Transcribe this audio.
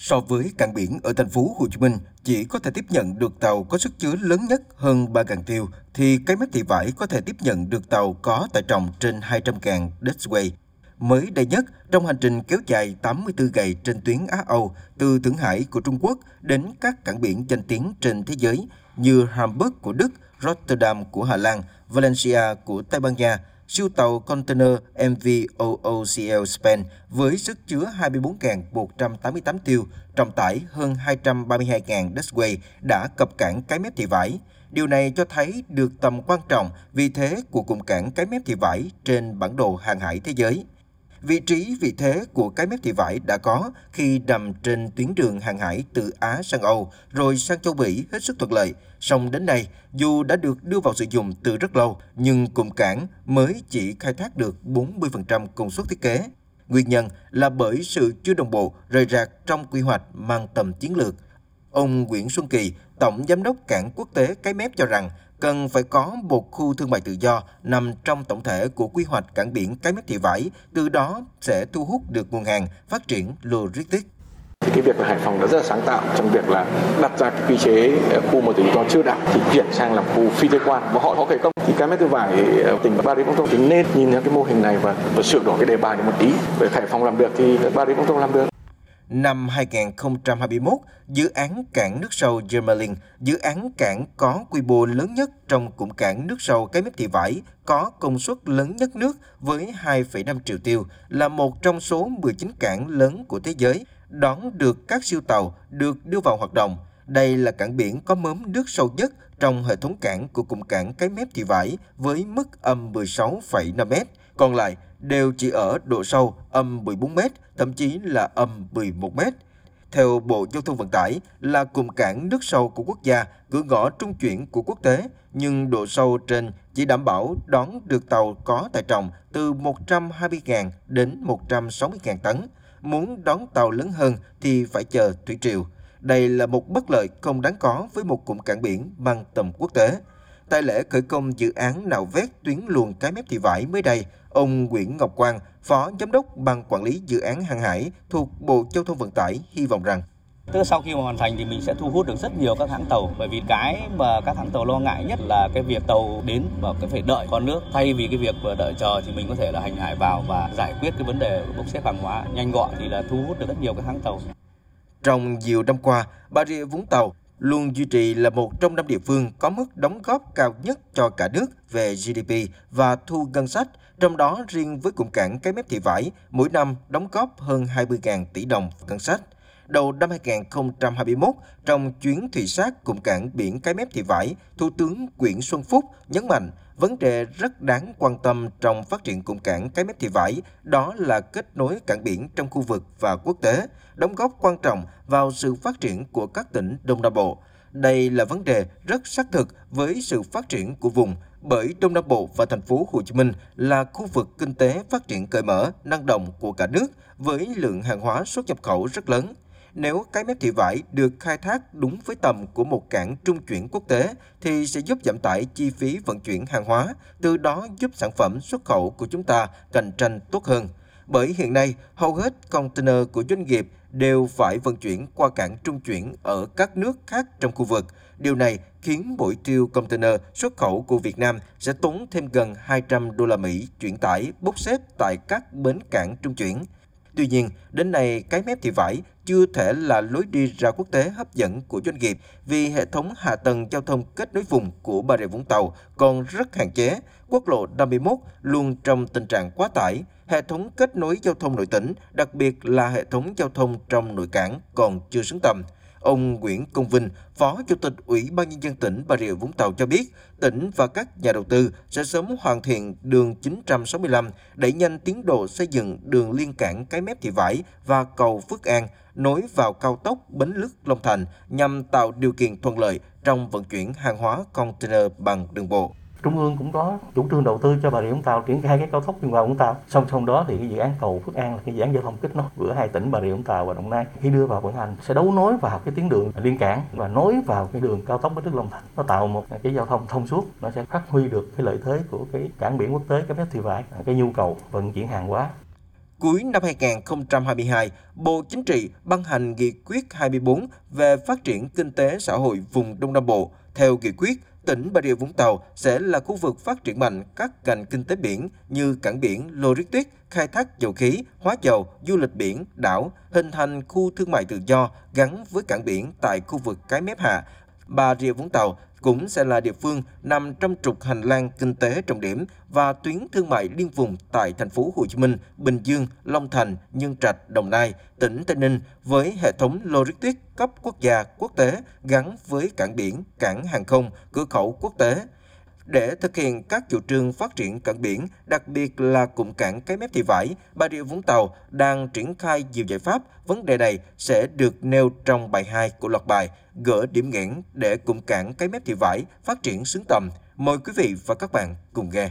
So với cảng biển ở thành phố Hồ Chí Minh chỉ có thể tiếp nhận được tàu có sức chứa lớn nhất hơn 3 càng tiêu, thì cái mép thị vải có thể tiếp nhận được tàu có tải trọng trên 200.000 deadweight. Mới đây nhất, trong hành trình kéo dài 84 ngày trên tuyến Á-Âu, từ Thượng Hải của Trung Quốc đến các cảng biển danh tiếng trên thế giới như Hamburg của Đức, Rotterdam của Hà Lan, Valencia của Tây Ban Nha, siêu tàu container MV OOCL Spain với sức chứa 24.188 tiêu, trọng tải hơn 232.000 deadweight đã cập cảng cái mép thị vải. Điều này cho thấy được tầm quan trọng, vị thế của cụm cảng cái mép thị vải trên bản đồ hàng hải thế giới. Vị trí vị thế của cái mép thị vải đã có khi nằm trên tuyến đường hàng hải từ Á sang Âu rồi sang châu Mỹ hết sức thuận lợi. Song đến nay, dù đã được đưa vào sử dụng từ rất lâu, nhưng cụm cảng mới chỉ khai thác được 40% công suất thiết kế. Nguyên nhân là bởi sự chưa đồng bộ, rời rạc trong quy hoạch mang tầm chiến lược. Ông Nguyễn Xuân Kỳ, Tổng Giám đốc Cảng Quốc tế Cái Mép cho rằng cần phải có một khu thương mại tự do nằm trong tổng thể của quy hoạch cảng biển Cái Mép Thị Vải, từ đó sẽ thu hút được nguồn hàng, phát triển logistics. Thì cái việc là Hải Phòng đã rất là sáng tạo trong việc là đặt ra cái quy chế ờ, khu một tự do chưa đạt thì chuyển sang làm khu phi thuế quan và họ có khởi công thì cái mét thứ vải ờ, tỉnh Bà Rịa Vũng Tàu thì nên nhìn theo cái mô hình này và, và sửa đổi cái đề bài này một tí. Về Hải Phòng làm được thì Bà Rịa Vũng Tàu làm được. Năm 2021, dự án cảng nước sâu Germerling, dự án cảng có quy mô lớn nhất trong cụm cảng nước sâu Cái Mép Thị Vải, có công suất lớn nhất nước với 2,5 triệu tiêu, là một trong số 19 cảng lớn của thế giới, đón được các siêu tàu được đưa vào hoạt động. Đây là cảng biển có mớm nước sâu nhất trong hệ thống cảng của cụm cảng Cái Mép Thị Vải với mức âm 16,5 m, còn lại đều chỉ ở độ sâu âm 14 m, thậm chí là âm 11 m. Theo Bộ Giao thông Vận tải là cụm cảng nước sâu của quốc gia, cửa ngõ trung chuyển của quốc tế, nhưng độ sâu trên chỉ đảm bảo đón được tàu có tải trọng từ 120.000 đến 160.000 tấn. Muốn đón tàu lớn hơn thì phải chờ thủy triều. Đây là một bất lợi không đáng có với một cụm cảng biển mang tầm quốc tế. Tại lễ khởi công dự án nạo vét tuyến luồng cái mép thị vải mới đây, ông Nguyễn Ngọc Quang, Phó Giám đốc Ban Quản lý Dự án Hàng hải thuộc Bộ Giao thông Vận tải hy vọng rằng Tức sau khi mà hoàn thành thì mình sẽ thu hút được rất nhiều các hãng tàu bởi vì cái mà các hãng tàu lo ngại nhất là cái việc tàu đến và cái phải đợi con nước thay vì cái việc đợi chờ thì mình có thể là hành hải vào và giải quyết cái vấn đề bốc xếp hàng hóa nhanh gọn thì là thu hút được rất nhiều các hãng tàu. Trong nhiều năm qua, Bà Rịa Vũng Tàu luôn duy trì là một trong năm địa phương có mức đóng góp cao nhất cho cả nước về GDP và thu ngân sách, trong đó riêng với cụm cảng Cái Mép Thị Vải, mỗi năm đóng góp hơn 20.000 tỷ đồng ngân sách. Đầu năm 2021, trong chuyến thị sát cùng cảng biển Cái Mép Thị Vải, Thủ tướng Nguyễn Xuân Phúc nhấn mạnh vấn đề rất đáng quan tâm trong phát triển cụm cảng Cái Mép Thị Vải đó là kết nối cảng biển trong khu vực và quốc tế, đóng góp quan trọng vào sự phát triển của các tỉnh Đông Nam Bộ. Đây là vấn đề rất xác thực với sự phát triển của vùng, bởi Đông Nam Bộ và thành phố Hồ Chí Minh là khu vực kinh tế phát triển cởi mở, năng động của cả nước với lượng hàng hóa xuất nhập khẩu rất lớn. Nếu cái mép thị vải được khai thác đúng với tầm của một cảng trung chuyển quốc tế thì sẽ giúp giảm tải chi phí vận chuyển hàng hóa, từ đó giúp sản phẩm xuất khẩu của chúng ta cạnh tranh tốt hơn. Bởi hiện nay, hầu hết container của doanh nghiệp đều phải vận chuyển qua cảng trung chuyển ở các nước khác trong khu vực. Điều này khiến mỗi tiêu container xuất khẩu của Việt Nam sẽ tốn thêm gần 200 đô la Mỹ chuyển tải bốc xếp tại các bến cảng trung chuyển. Tuy nhiên, đến nay cái mép thị vải chưa thể là lối đi ra quốc tế hấp dẫn của doanh nghiệp vì hệ thống hạ tầng giao thông kết nối vùng của Bà Rịa Vũng Tàu còn rất hạn chế. Quốc lộ 51 luôn trong tình trạng quá tải. Hệ thống kết nối giao thông nội tỉnh, đặc biệt là hệ thống giao thông trong nội cảng còn chưa xứng tầm. Ông Nguyễn Công Vinh, Phó Chủ tịch Ủy ban Nhân dân tỉnh Bà Rịa Vũng Tàu cho biết, tỉnh và các nhà đầu tư sẽ sớm hoàn thiện đường 965, đẩy nhanh tiến độ xây dựng đường liên cảng Cái Mép Thị Vải và cầu Phước An, nối vào cao tốc Bến Lức Long Thành nhằm tạo điều kiện thuận lợi trong vận chuyển hàng hóa container bằng đường bộ. Trung ương cũng có chủ trương đầu tư cho Bà Rịa Vũng Tàu triển khai cái cao tốc biên hòa Vũng Tàu. Song song đó thì cái dự án cầu Phước An là cái dự án giao thông kết nối giữa hai tỉnh Bà Rịa Vũng Tàu và Đồng Nai khi đưa vào vận hành sẽ đấu nối vào cái tuyến đường liên cảng và nối vào cái đường cao tốc Bến Lức Long Thành. Nó tạo một cái giao thông thông suốt, nó sẽ phát huy được cái lợi thế của cái cảng biển quốc tế cái mép thị vải, cái nhu cầu vận chuyển hàng hóa Cuối năm 2022, Bộ Chính trị ban hành nghị quyết 24 về phát triển kinh tế xã hội vùng Đông Nam Bộ. Theo nghị quyết, tỉnh Bà Rịa Vũng Tàu sẽ là khu vực phát triển mạnh các ngành kinh tế biển như cảng biển, logistics, khai thác dầu khí, hóa dầu, du lịch biển, đảo, hình thành khu thương mại tự do gắn với cảng biển tại khu vực Cái Mép Hạ. Bà Rịa Vũng Tàu cũng sẽ là địa phương nằm trong trục hành lang kinh tế trọng điểm và tuyến thương mại liên vùng tại thành phố Hồ Chí Minh, Bình Dương, Long Thành, Nhân Trạch, Đồng Nai, tỉnh Tây Ninh với hệ thống logistics cấp quốc gia quốc tế gắn với cảng biển, cảng hàng không, cửa khẩu quốc tế. Để thực hiện các chủ trương phát triển cảng biển, đặc biệt là cụm cảng Cái Mép Thị Vải, Bà Rịa Vũng Tàu đang triển khai nhiều giải pháp. Vấn đề này sẽ được nêu trong bài 2 của loạt bài Gỡ điểm nghẽn để cụm cảng Cái Mép Thị Vải phát triển xứng tầm. Mời quý vị và các bạn cùng nghe.